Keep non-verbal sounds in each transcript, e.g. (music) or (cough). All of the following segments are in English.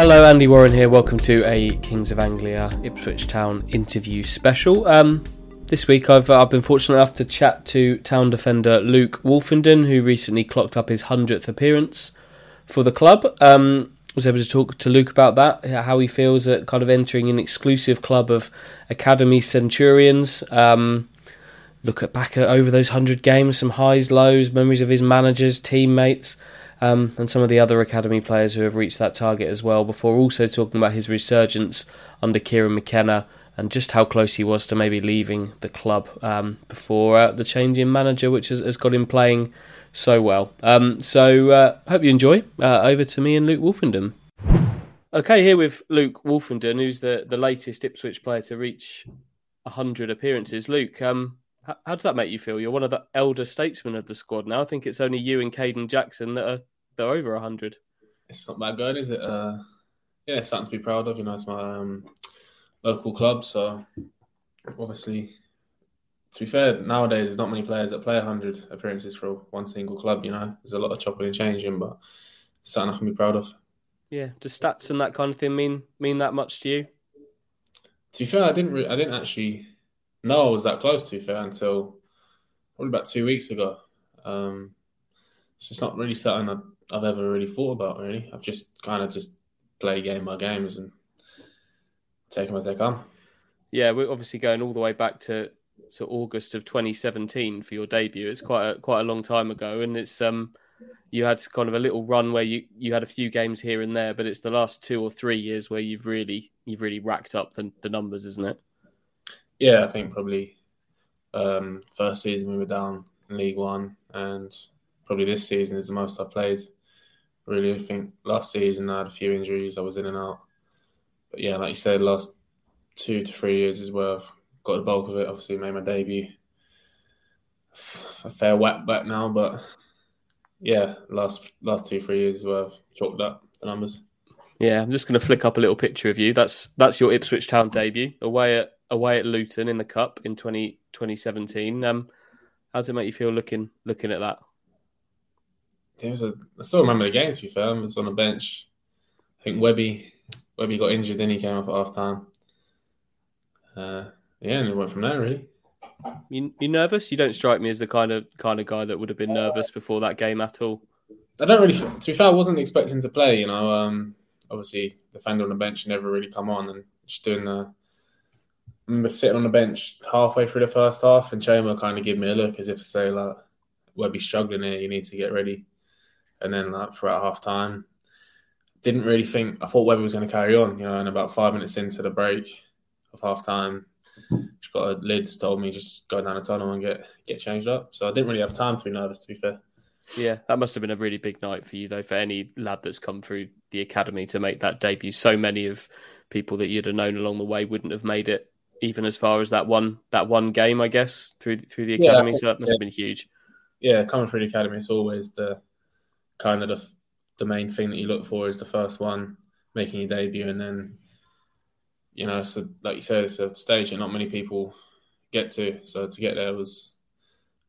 Hello, Andy Warren here. Welcome to a Kings of Anglia Ipswich Town interview special. Um, this week, I've uh, I've been fortunate enough to chat to town defender Luke Woolfenden, who recently clocked up his hundredth appearance for the club. Um, was able to talk to Luke about that, how he feels at kind of entering an exclusive club of academy centurions. Um, look at back at over those hundred games, some highs, lows, memories of his managers, teammates um, and some of the other academy players who have reached that target as well. Before also talking about his resurgence under Kieran McKenna and just how close he was to maybe leaving the club um, before uh, the change in manager, which has, has got him playing so well. Um, so uh, hope you enjoy. Uh, over to me and Luke Woolfenden. Okay, here with Luke Woolfenden, who's the, the latest Ipswich player to reach 100 appearances. Luke, um, how, how, does that make you feel? You're one of the elder statesmen of the squad now. I think it's only you and Kayden Jackson that are they're over hundred. It's not bad going, is it? Uh, yeah, it's something to be proud of. You know, it's my um, local club, so obviously, to be fair, nowadays there's not many players that play hundred appearances for one single club. You know, there's a lot of chopping and changing, but it's something I can be proud of. Yeah, does stats and that kind of thing mean mean that much to you? To be fair, I didn't. Re- I didn't actually know I was that close. To be fair, until probably about two weeks ago. Um, it's just not really something I've, I've ever really thought about. Really, I've just kind of just play game by games and take them as they come. Yeah, we're obviously going all the way back to to August of 2017 for your debut. It's quite a quite a long time ago, and it's um you had kind of a little run where you you had a few games here and there, but it's the last two or three years where you've really you've really racked up the, the numbers, isn't it? Yeah, I think probably um, first season we were down in League One, and probably this season is the most I've played. Really, I think last season I had a few injuries, I was in and out. But yeah, like you said, last two to three years is where I've got the bulk of it. Obviously, made my debut. A fair whack back now, but yeah, last last two three years where I've chalked up the numbers. Yeah, I'm just going to flick up a little picture of you. That's that's your Ipswich Town debut away at away at Luton in the cup in 20, 2017. Um, how does it make you feel looking looking at that? It was a, I still remember the game. To be fair, I was on the bench. I think Webby Webby got injured, then he came off at half time. Uh, yeah, and it went from there really. You, you nervous? You don't strike me as the kind of kind of guy that would have been nervous before that game at all. I don't really. To be fair, I wasn't expecting to play. You know, um, obviously defender on the bench never really come on, and just doing the I remember sitting on the bench halfway through the first half, and Chamber kind of gave me a look as if to say, like, we'll be struggling here. You need to get ready. And then, like, throughout half time, didn't really think. I thought Webber was going to carry on, you know. And about five minutes into the break of half time, she got a lids told me just go down the tunnel and get get changed up. So I didn't really have time to be nervous, to be fair. Yeah, that must have been a really big night for you, though, for any lad that's come through the academy to make that debut. So many of people that you'd have known along the way wouldn't have made it even as far as that one that one game, I guess, through through the academy. Yeah, so that must yeah. have been huge. Yeah, coming through the academy, it's always the kind of the the main thing that you look for is the first one making your debut, and then you know, so like you said, it's a stage that not many people get to. So to get there was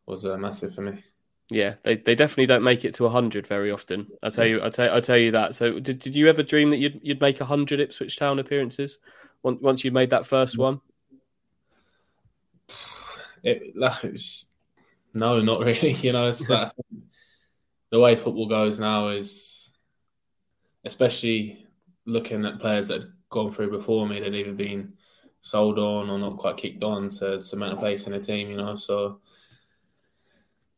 was uh, massive for me. Yeah, they, they definitely don't make it to hundred very often. I tell you, I tell I tell you that. So did, did you ever dream that you'd you'd make hundred Ipswich Town appearances once once you made that first one? it, it's, no, not really. (laughs) You know, it's that the way football goes now is, especially looking at players that have gone through before me, they've either been sold on or not quite kicked on to cement a place in a team. You know, so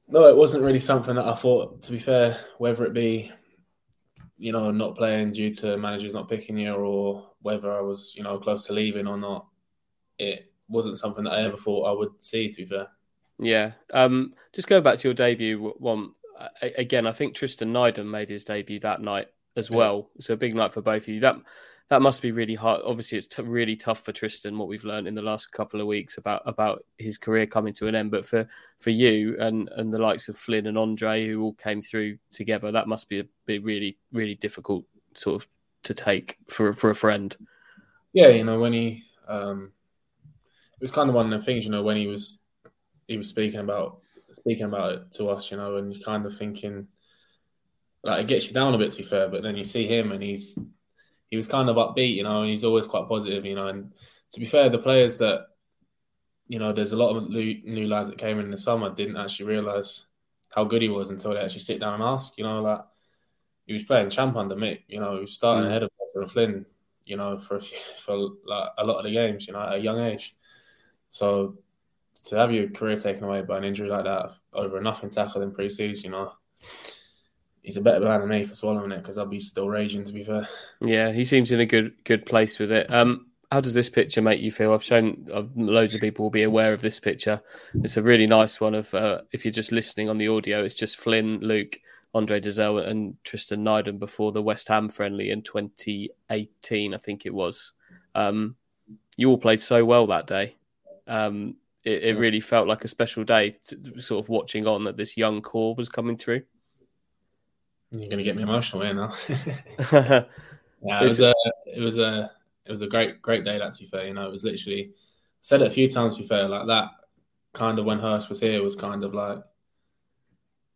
no, it wasn't really something that I thought. To be fair, whether it be you know not playing due to managers not picking you, or whether I was you know close to leaving or not, it wasn't something that I ever thought I would see. To be fair. Yeah. Um, just go back to your debut one again. I think Tristan Nydam made his debut that night as well. So a big night for both of you. That that must be really hard. Obviously, it's t- really tough for Tristan. What we've learned in the last couple of weeks about about his career coming to an end, but for for you and and the likes of Flynn and Andre, who all came through together, that must be a be really really difficult sort of to take for for a friend. Yeah, you know when he um, it was kind of one of the things, you know, when he was he was speaking about speaking about it to us, you know, and you're kind of thinking like it gets you down a bit too fair, but then you see him and he's he was kind of upbeat, you know, and he's always quite positive, you know. And to be fair, the players that you know, there's a lot of new lads that came in the summer didn't actually realise how good he was until they actually sit down and ask. You know, like he was playing champ under Mick. You know, he was starting mm. ahead of Walker and Flynn. You know, for a few, (laughs) for like a lot of the games. You know, at a young age. So to have your career taken away by an injury like that over a nothing tackle in pre-season, you know, he's a better man than me for swallowing it because I'll be still raging. To be fair. Yeah, he seems in a good good place with it. Um, how does this picture make you feel? I've shown uh, loads of people will be aware of this picture. It's a really nice one. Of uh, if you're just listening on the audio, it's just Flynn, Luke, Andre Dozzell, and Tristan Nydam before the West Ham friendly in 2018, I think it was. Um, you all played so well that day. Um, it, it, really felt like a special day, to, sort of watching on that this young core was coming through. You're going to get me emotional here now. (laughs) (laughs) yeah, it was a, it was a it was a great great day. That to be fair, you know, it was literally said it a few times. To be fair, like that kind of when Hurst was here was kind of like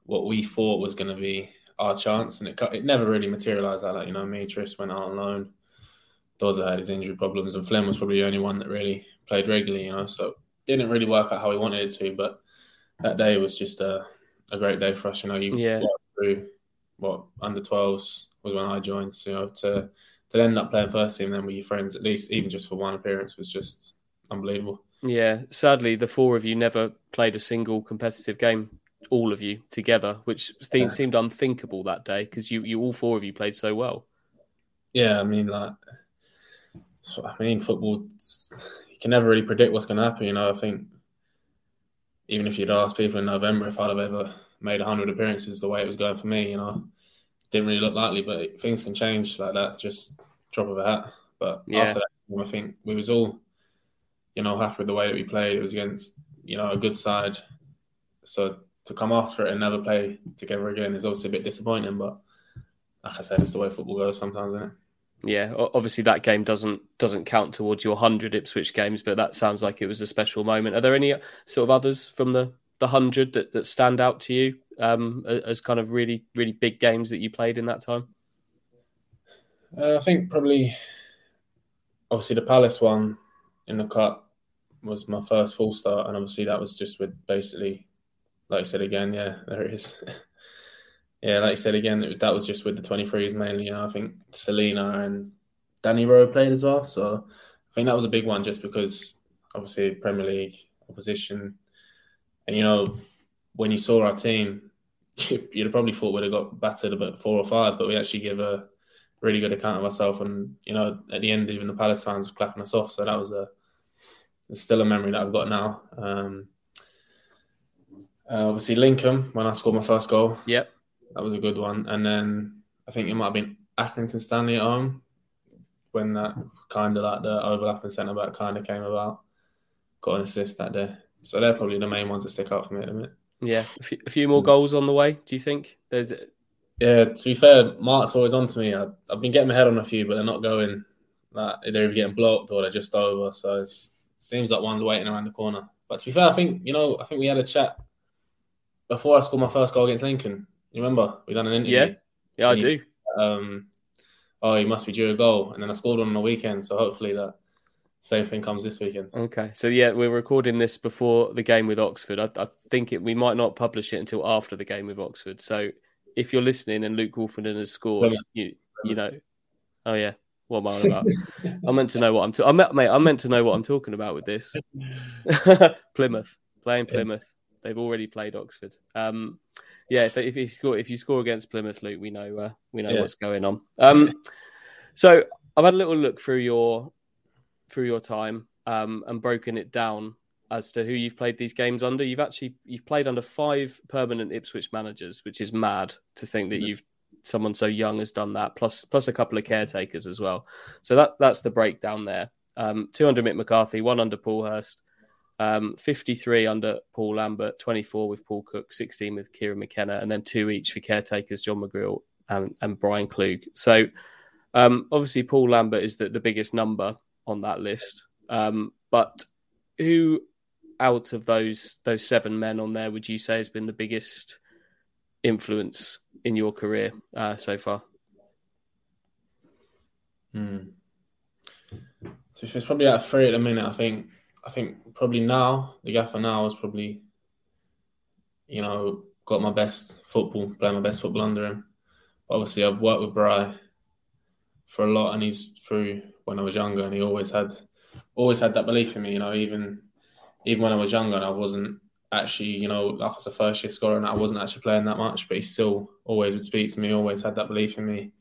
what we thought was going to be our chance, and it it never really materialised like. You know, me, Tris went out on loan. Dozer had his injury problems, and Flynn was probably the only one that really played regularly. You know, so didn't really work out how we wanted it to. But that day was just a a great day for us. You know, you yeah. through what under 12s was when I joined. So, you know, to to end up playing first team then with your friends, at least even just for one appearance, was just unbelievable. Yeah, sadly, the four of you never played a single competitive game, all of you together, which yeah. seemed unthinkable that day because you, you all four of you played so well. Yeah, I mean, like, I mean, football, can never really predict what's going to happen. You know, I think even if you'd asked people in November if I'd have ever made 100 appearances the way it was going for me, you know, didn't really look likely, but things can change like that. Just drop of a hat. But yeah. after that, I think we was all, you know, happy with the way that we played. It was against, you know, a good side. So to come after it and never play together again is obviously a bit disappointing. But like I said, it's the way football goes sometimes, isn't it? Yeah, obviously that game doesn't doesn't count towards your hundred Ipswich games, but that sounds like it was a special moment. Are there any sort of others from the the hundred that, that stand out to you um, as kind of really really big games that you played in that time? Uh, I think probably, obviously, the Palace one in the cup was my first full start, and obviously that was just with basically, like I said again, yeah, there it is. (laughs) yeah, like I said again, was, that was just with the 23s mainly. I think Celina and Danny Rowe played as well, so I think that was a big one just because obviously Premier League opposition, and you know when you saw our team, (laughs) you'd have probably thought we'd have got battered about four or five, but we actually give a really good account of ourselves. And you know, at the end, even the Palace fans were clapping us off. So that was a it's still a memory that I've got now. Um, uh, obviously, Lincoln when I scored my first goal. Yep, that was a good one. And then I think it might have been Accrington Stanley at home when that kind of like the overlapping centre back kind of came about. Got an assist that day. So they're probably the main ones that stick out for me at the minute. Yeah, a few, a few more goals on the way. Do you think? There's yeah, to be fair, Mark's always on to me. I, have been getting my head on a few, but they're not going. Like, they're either getting blocked or they're just over. So it seems like one's waiting around the corner. But to be fair, I think you know, I think we had a chat before I scored my first goal against Lincoln. You remember we done an interview? Yeah, yeah, I do. Um, oh, he must be due a goal, and then I scored one on the weekend. So hopefully that same thing comes this weekend. Okay, so yeah, we're recording this before the game with Oxford. I, I think it, we might not publish it until after the game with Oxford. So if you're listening and Luke Woolfenden has scored, you you know, oh yeah, what am I about? I meant to know what I'm. Ta- I meant, mate. I meant to know what I'm talking about with this. (laughs) (laughs) Plymouth playing Plymouth. They've already played Oxford. Um, yeah, if, if you score if you score against Plymouth, Luke, we know uh, we know yeah. what's going on. Um, so I've had a little look through your through your time um, and broken it down as to who you've played these games under. You've actually you've played under five permanent Ipswich managers, which is mad to think that you've someone so young has done that. Plus plus a couple of caretakers as well. So that that's the breakdown there. Um, two under Mick McCarthy, one under Paul Hurst, um, 53 under Paul Lambert, 24 with Paul Cook, 16 with Kieran McKenna, and then two each for caretakers John McGreal and, and Brian Klug. So um, obviously Paul Lambert is the, the biggest number on that list. Um, but who out of those those seven men on there would you say has been the biggest influence in your career uh, so far? Hmm. So it's probably at three at the minute, I think I think probably now the gaffer now is probably, you know, got my best football, playing my best football under him. Obviously, I've worked with Bry for a lot, and he's through when I was younger, and he always had always had that belief in me. You know, even even when I was younger, and I wasn't actually, you know, like I was a first year scorer, and I wasn't actually playing that much, but he still always would speak to me, always had that belief in me.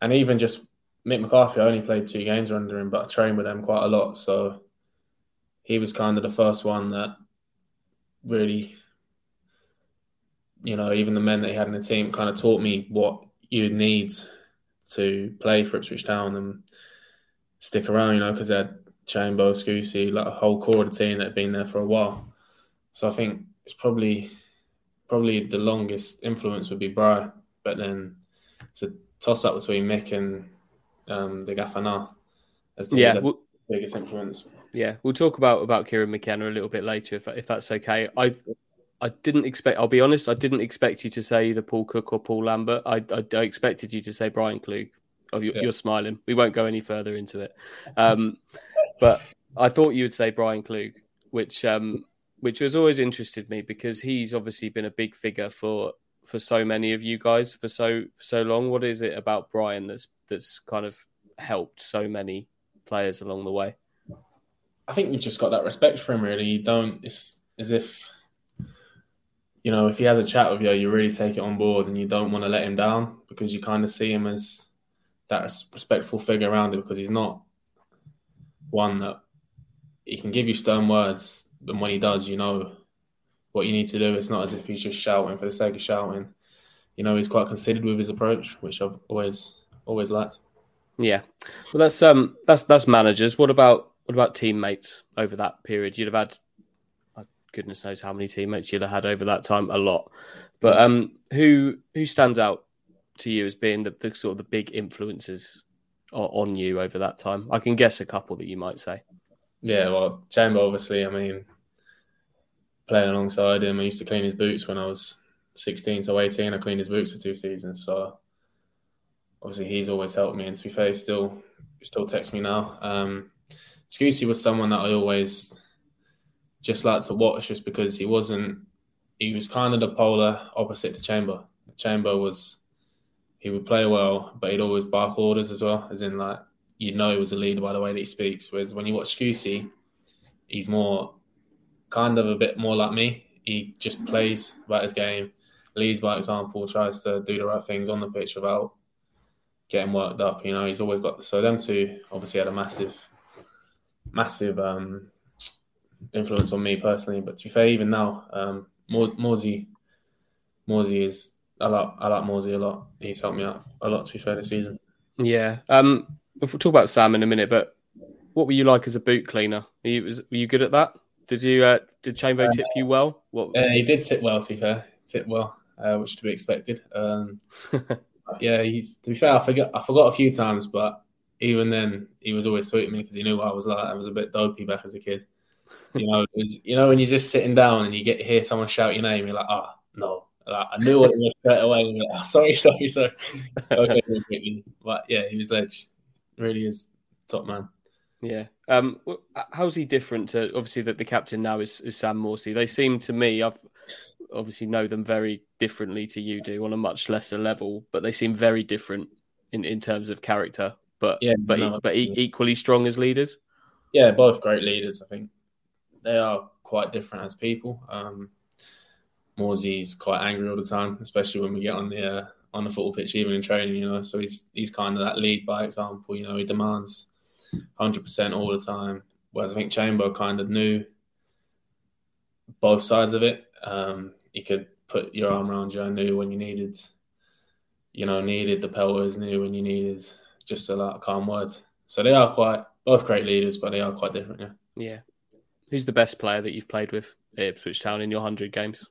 And even just Mick McCarthy, I only played two games under him, but I trained with him quite a lot. So he was kind of the first one that really, you know, even the men that he had in the team kind of taught me what you need to play for Ipswich Town and stick around, you know, because they had Chambo, Scusi, like a whole core of the team that had been there for a while. So I think it's probably probably the longest influence would be Bry, but then it's a toss up between Mick and um, the gaffer now as yeah, we'll, biggest influence. Yeah, we'll talk about about Kieran McKenna a little bit later if if that's okay. I I didn't expect. I'll be honest. I didn't expect you to say either Paul Cook or Paul Lambert. I I, I expected you to say Brian Klug. Oh, you're, yeah. you're, smiling. We won't go any further into it. Um, but I thought you would say Brian Klug, which um, which has always interested me because he's obviously been a big figure for for so many of you guys for so for so long. What is it about Brian that's that's kind of helped so many players along the way? I think you've just got that respect for him. Really, you don't. It's as if you know if he has a chat with you, you really take it on board, and you don't want to let him down because you kind of see him as that respectful figure around him because he's not one that he can give you stern words, and when he does, you know what you need to do. It's not as if he's just shouting for the sake of shouting. You know, he's quite considered with his approach, which I've always always liked. Yeah, well, that's um, that's that's managers. What about what about teammates over that period? You'd have had, oh, goodness knows how many teammates you'd have had over that time. A lot, but um, who who stands out to you as being the, the sort of the big influences on you over that time? I can guess a couple that you might say. Yeah, well, Chamber, obviously. I mean, playing alongside him, I used to clean his boots when I was 16 to 18. I cleaned his boots for two seasons. So obviously, he's always helped me. And to be fair, he still, still texts me now. Um, Scusi was someone that I always just liked to watch just because he wasn't, he was kind of the polar opposite to Chamber. Chamber was he would play well, but he'd always bark orders as well, as in like you know he was a leader by the way that he speaks. Whereas when you watch Scusi, he's more kind of a bit more like me. He just plays about his game, leads by example, tries to do the right things on the pitch without getting worked up. You know, he's always got so them two obviously had a massive, massive um, influence on me personally. But to be fair, even now, um, Morsy, Morsy is I like I like Morsy a lot. He's helped me out a lot to be fair this season. Yeah. Um. We'll talk about Sam in a minute, but what were you like as a boot cleaner? Were you, was, were you good at that? Did you uh, did Chambo uh, tip you well? What? Uh, he did tip well. To be fair, tip well, uh, which to be expected. Um, (laughs) yeah, he's to be fair. I forgot I forgot a few times, but even then, he was always sweet to me because he knew what I was like. I was a bit dopey back as a kid. You know, was, you know when you're just sitting down and you get hear someone shout your name, you're like, oh no, I knew what it was straight away. Like, oh, sorry, sorry, sorry. (laughs) okay, but yeah, he was edge. Really is top man. Yeah. Um. How's he different to obviously that the captain now is, is Sam Morsy? They seem to me I've obviously know them very differently to you do on a much lesser level, but they seem very different in, in terms of character. But yeah, but no, but equally strong as leaders. Yeah, both great leaders. I think they are quite different as people. Um, Morsy's quite angry all the time, especially when we get on the uh, on the football pitch, even in training. You know, so he's he's kind of that lead by example. You know, he demands hundred percent all the time. Whereas I think Chamber kind of knew both sides of it. Um, he could put your arm around you. I knew when you needed, you know, needed the pelters. Knew when you needed just a like, calm word. So they are quite both great leaders, but they are quite different. Yeah. Yeah. Who's the best player that you've played with at Ipswich Town in your hundred games?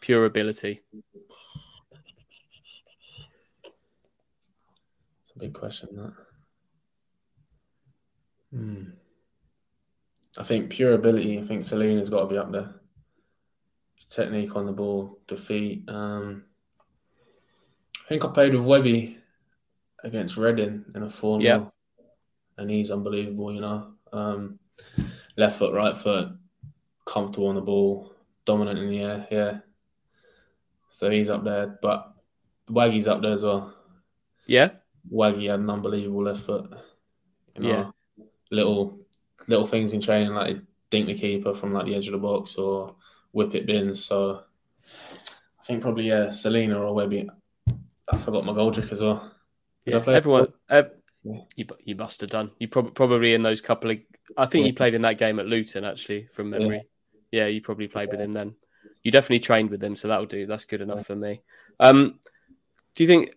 pure ability? It's a big question, that. I think pure ability. I think Celina's got to be up there. Technique on the ball, defeat. Um, I think I played with Webby against Reading in a 4 Yeah. And he's unbelievable, you know. Um, left foot, right foot, comfortable on the ball, dominant in the air, yeah. So he's up there. But Waggy's up there as well. Yeah, Waggy had an unbelievable left foot. You know, Yeah. little little things in training like dink the keeper from like the edge of the box or whip it bins. So I think probably yeah, Celina or Webby. I forgot my goal trick as well. Did yeah. Everyone, ev- Yeah. you you must have done. You prob- probably in those couple of. I think you played in that game at Luton actually, from memory. Yeah, you probably played with him then. You definitely trained with him, so that'll do. That's good enough for me. Um, do you think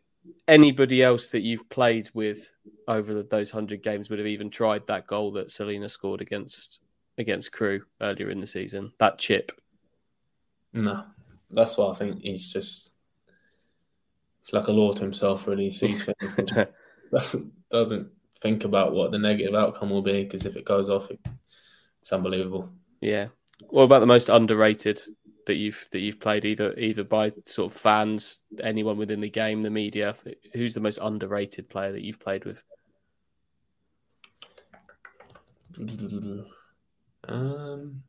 anybody else that you've played with over the, those hundred games would have even tried that goal that Celina scored against against Crewe earlier in the season? That chip. No, that's why I think he's just it's like a law to himself. Really, he sees things (laughs) doesn't doesn't think about what the negative outcome will be because if it goes off, it's unbelievable. Yeah. What about the most underrated that you've that you've played either either by sort of fans, anyone within the game, the media? Who's the most underrated player that you've played with? Um,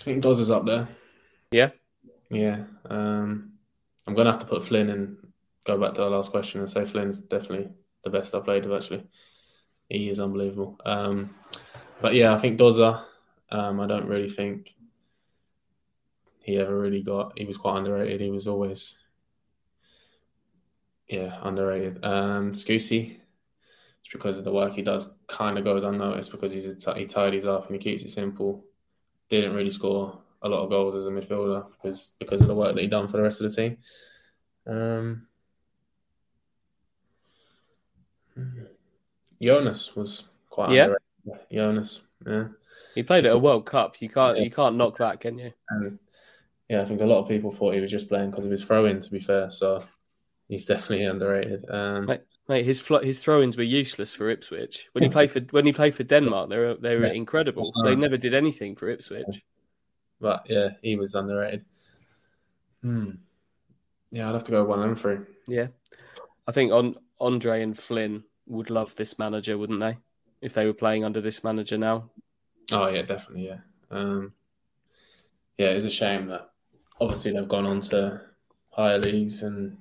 I think Doz is up there. Yeah. Yeah. Um, I'm gonna have to put Flynn and go back to our last question and say Flynn's definitely the best I played with. Actually, he is unbelievable. Um, but yeah, I think Doza. Um, I don't really think he ever really got. He was quite underrated. He was always, yeah, underrated. Um, Scusi, it's because of the work he does, kind of goes unnoticed because he's a t- he tidies up and he keeps it simple. Didn't really score a lot of goals as a midfielder because because of the work that he done for the rest of the team. Um, Jonas was quite Yeah. underrated. Jonas, yeah. He played at a World Cup. You can't you can't knock that, can you? And yeah, I think a lot of people thought he was just playing because of his throw in, to be fair. So he's definitely underrated. Um, Right. Mate, his fl- his throw-ins were useless for Ipswich. When he played for when he played for Denmark, they were they were Yeah. incredible. They never did anything for Ipswich. But yeah, he was underrated. Hmm. Yeah, I'd have to go one and three. Yeah, I think on Andre and Flynn would love this manager, wouldn't they? If they were playing under this manager now. Oh yeah, definitely. Yeah. Um, yeah, it's a shame that obviously they've gone on to higher leagues, and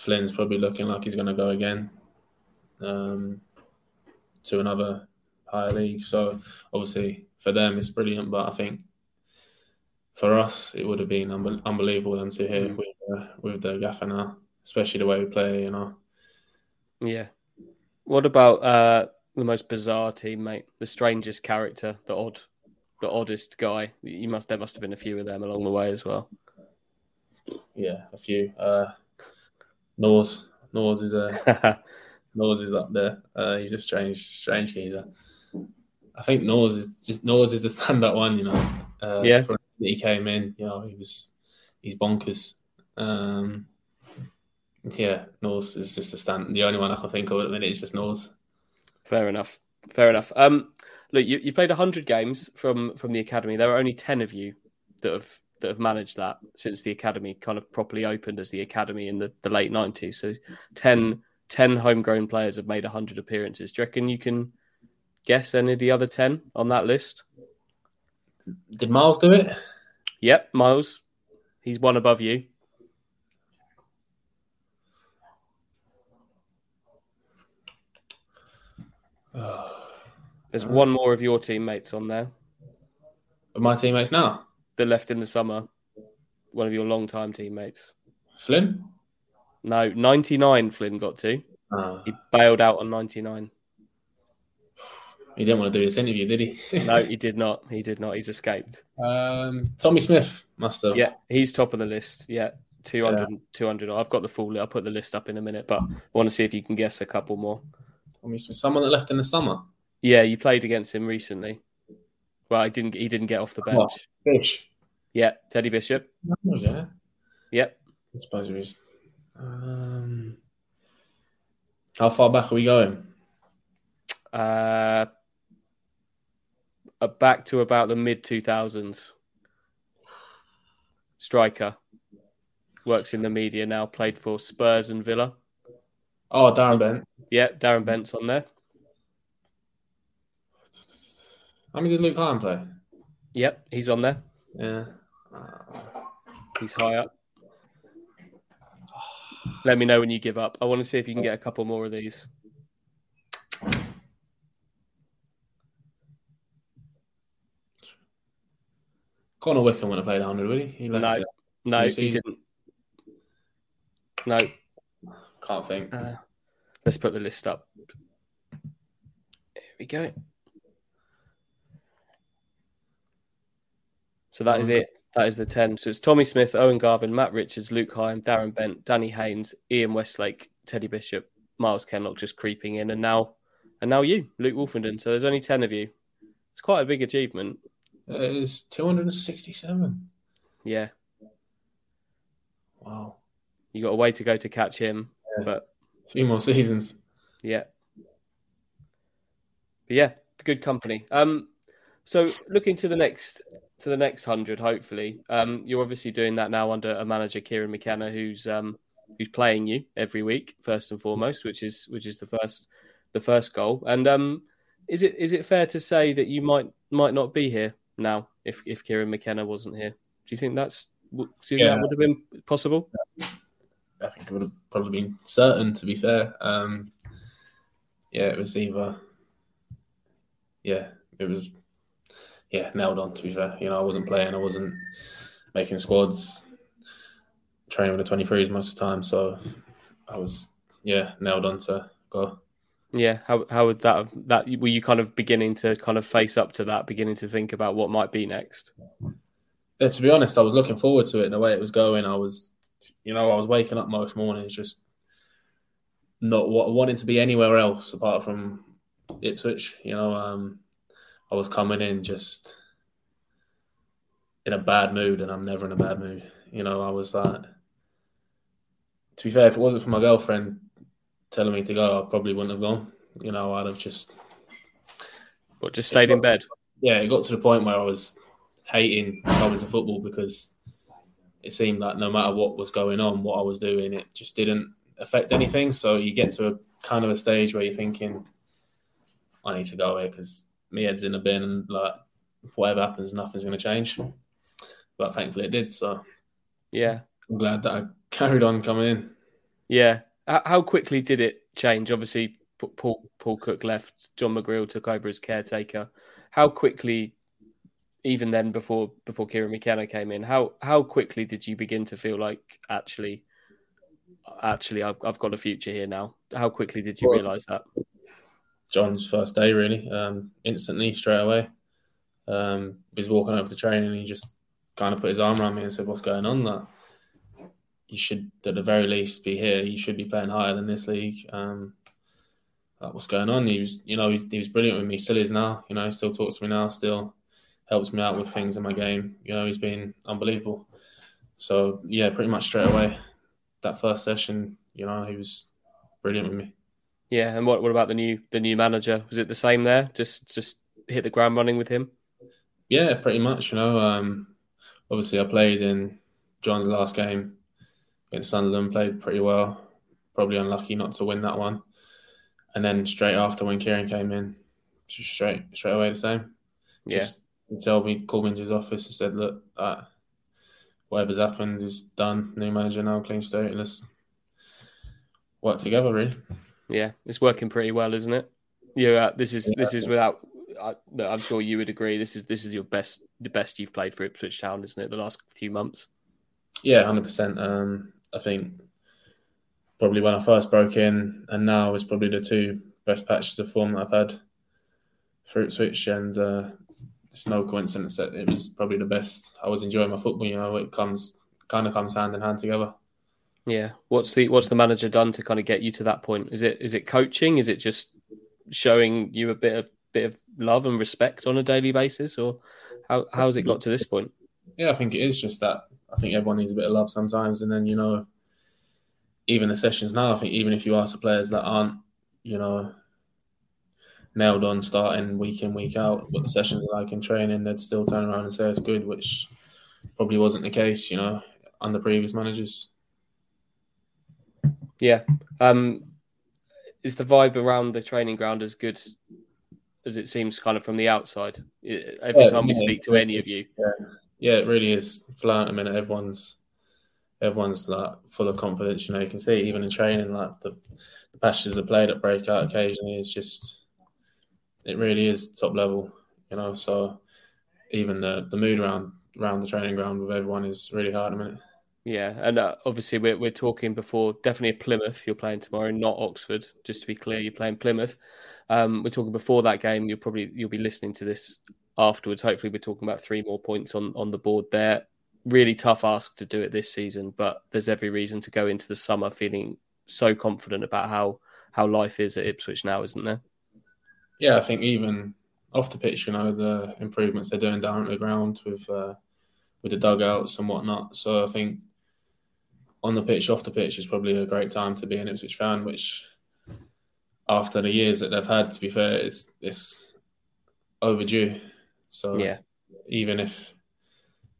Flynn's probably looking like he's going to go again um, to another higher league. So obviously for them it's brilliant, but I think for us it would have been unbe- unbelievable them to hear Mm. with uh, with the gaffer now, especially the way we play. You know. Yeah. What about uh, the most bizarre teammate, the strangest character, the odd, the oddest guy? You must there must have been a few of them along the way as well. Yeah, a few. Uh, Nors, Nors is (laughs) a Nors is up there. Uh, he's a strange, strange geezer. I think Nors is just Nors is the (laughs) stand-up one, you know. Uh, Yeah. he came in, you know, he was he's bonkers. Um, yeah, Nors is just a stand. The only one I can think of at the minute is just Nors. Fair enough. Fair enough. Um, look, you, you played hundred games from from the academy. There are only ten of you that have that have managed that since the academy kind of properly opened as the academy in the, the late nineties. So 10, 10 homegrown players have made hundred appearances. Do you reckon you can guess any of the other ten on that list? Did Myles do it? Yep, Myles. He's one above you. (sighs) There's one more of your teammates on there my teammates now, that left in the summer. One of your long-time teammates. Flynn. No, 99 Flynn got to. Uh, He bailed out on 99. he didn't want to do this interview, did he? (laughs) No, he did not. He did not. He's escaped. um, Tommy Smith must have. Yeah, he's top of the list. Yeah, 200. 200. I've got the full I'll put the list up in a minute, but I want to see if you can guess a couple more. Tommy Smith, someone that left in the summer. Yeah, you played against him recently. Well, he didn't. He didn't get off the bench. Fish. Yeah, Teddy Bishop. Yeah. Yep. I suppose it was. Um, how far back are we going? Uh, uh, back to about the mid 2000s. Striker. works in the media now. Played for Spurs and Villa. Oh, Darren Bent. Yeah, Darren Bent's on there. How many did Luke Hyam play? Yep, he's on there. Yeah. He's high up. Let me know when you give up. I want to see if you can get a couple more of these. Connor Wickham would have played 100, would he? He left No, it. no, You he see- didn't. No, Can't think. uh, let's put the list up. Here we go. So that is it. That is the 10. So it's Tommy Smith, Owen Garvan, Matt Richards, Luke Hyam, Darren Bent, Danny Haynes, Ian Westlake, Teddy Bishop, Myles Kenlock just creeping in, and now and now you, Luke Woolfenden. So there's only 10 of you. It's quite a big achievement. It is 267. Yeah. Wow. You got a way to go to catch him. Yeah. But A few more seasons. Yeah. But yeah, good company. Um, so looking to the next to the next hundred, hopefully. Um, you're obviously doing that now under a manager, Kieran McKenna, who's um who's playing you every week, first and foremost, which is which is the first the first goal. And um, is it is it fair to say that you might might not be here now if if Kieran McKenna wasn't here? Do you think that's do you think Yeah. that would have been possible? I think it would have probably been certain, to be fair. Um, yeah, it was either. Yeah, it was. Yeah, nailed on. To be fair, you know, I wasn't playing. I wasn't making squads, training with the twenty threes most of the time. So I was, yeah, nailed on to go. Yeah, how how would that have, that were you kind of beginning to kind of face up to that, beginning to think about what might be next? Yeah, to be honest, I was looking forward to it. And the way it was going, I was, you know, I was waking up most mornings just not wanting to be anywhere else apart from Ipswich. You know, um, I was coming in just in a bad mood, and I'm never in a bad mood. You know, I was like, to be fair, if it wasn't for my girlfriend telling me to go, I probably wouldn't have gone. You know, I'd have just But just stayed in bed. yeah, it got to the point where I was hating going to football because it seemed like no matter what was going on, what I was doing, it just didn't affect anything. So you get to a kind of a stage where you're thinking, I need to go here because my head's in a bin and like whatever happens, nothing's going to change. But thankfully it did. So Yeah, I'm glad that I carried on coming in. yeah. How quickly did it change? Obviously, Paul Paul Cook left. John McGreal took over as caretaker. How quickly, even then, before before Kieran McKenna came in, how how quickly did you begin to feel like actually, actually, I've I've got a future here now? How quickly did you Well, realise that? John's first day, really, um, instantly, straight away. Um, walking over to training and he just kind of put his arm around me and said, What's going on? That you should, at the very least, be here. You should be playing higher than this league. Um, like, what's going on? He was, you know, he, he was brilliant with me, still is now. You know, still talks to me now, still helps me out with things in my game. You know, he's been unbelievable. So, yeah, pretty much straight away, that first session, you know, he was brilliant with me. Yeah, and what what about the new the new manager? Was it the same there? Just just hit the ground running with him. Yeah, pretty much. You know, um, obviously I played in John's last game against Sunderland, played pretty well. Probably unlucky not to win that one. And then straight after when Kieran came in, just straight straight away the same. Yeah, Just he told me, called me into his office and said, "Look, uh, whatever's happened is done. New manager now, clean slate. Let's work together, really." Yeah, it's working pretty well, isn't it? Yeah, uh, this is this is without. I, I'm sure you would agree. This is this is your best the best you've played for Ipswich Town, isn't it? The last few months. Yeah, hundred percent. Um, I think probably when I first broke in, and now is probably the two best patches of form that I've had for Ipswich, and uh, it's no coincidence that it was probably the best. I was enjoying my football. You know, it comes kind of comes hand in hand together. Yeah. What's the what's the manager done to kind of get you to that point? Is it is it coaching? Is it just showing you a bit of bit of love and respect on a daily basis, or how how's it got to this point? Yeah, I think it is just that. I think everyone needs a bit of love sometimes, and then you know, even the sessions now. I think even if you ask the players that aren't, you know, nailed on starting week in week out, what the sessions are like in training, they'd still turn around and say it's good, which probably wasn't the case, you know, under previous managers. Yeah. Um, is the vibe around the training ground as good as it seems kind of from the outside? Every Yeah, time we yeah, speak to any of you. Yeah, it really is flat. I mean, everyone's everyone's like full of confidence. You know, you can see even in training, like the, the passages that played at breakout occasionally is just it really is top level. You know, so even the the mood around around the training ground with everyone is really hard. I mean, Yeah, and uh, obviously we're we're talking before definitely Plymouth. You're playing tomorrow, not Oxford. Just to be clear, you're playing Plymouth. Um, we're talking before that game. You'll probably you'll be listening to this afterwards. Hopefully, we're talking about three more points on on the board there. Really tough ask to do it this season, but there's every reason to go into the summer feeling so confident about how how life is at Ipswich now, isn't there? yeah, I think even off the pitch, you know, the improvements they're doing down at the ground with uh, with the dugouts and whatnot. So I think on the pitch, off the pitch, is probably a great time to be an Ipswich fan. Which, after the years that they've had, to be fair, it's it's overdue. So Yeah, even if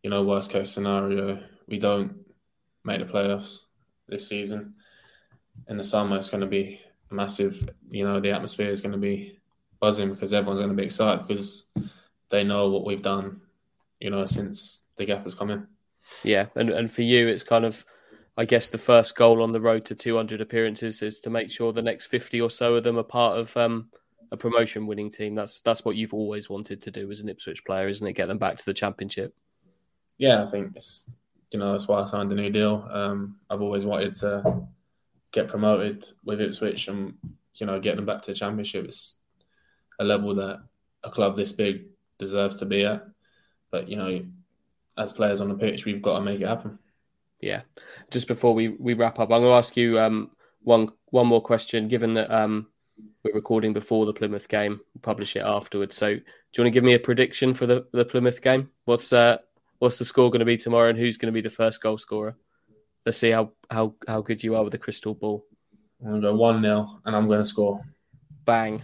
you know worst case scenario we don't make the playoffs this season in the summer it's going to be a massive you know the atmosphere is going to be buzzing because everyone's going to be excited because they know what we've done you know since the gaffers come in yeah, and and for you, it's kind of. I guess the first goal on the road to 200 appearances is to make sure the next 50 or so of them are part of um, a promotion winning team. That's that's what you've always wanted to do as an Ipswich player, isn't it? Get them back to the championship. yeah i think it's you know that's why i signed a new deal um, i've always wanted to get promoted with ipswich and you know get them back to the championship it's a level that a club this big deserves to be at but you know as players on the pitch we've got to make it happen Yeah. Just before we, we wrap up, I'm going to ask you um, one one more question. Given that um, we're recording before the Plymouth game, we'll publish it afterwards. So, do you want to give me a prediction for the, the Plymouth game? What's uh, what's the score going to be tomorrow, and who's going to be the first goal scorer? Let's see how how how good you are with the crystal ball. i'm going to 1-0 and i'm going to score Bang!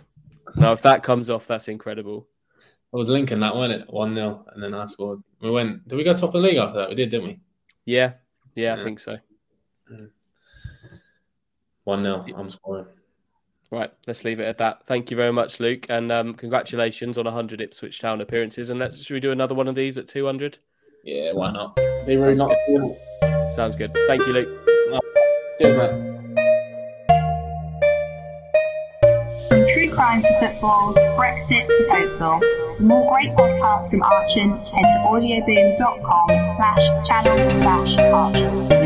Now, if that comes off, that's incredible. i was linking that wasn't it 1-0 and then i scored we went did we go top of the league after that we did didn't we Yeah, yeah, I think so. 1-0 i'm scoring Right, let's leave it at that. Thank you very much, Luke, and um, congratulations on 100 Ipswich Town appearances. And let's should we do another one of these at 200? yeah why not be rude not Sounds good. Thank you, Luke. cheers mate From true crime to football, Brexit to Oakville. For more great podcasts from Archon, head to audioboom.com slash channel slash Archon.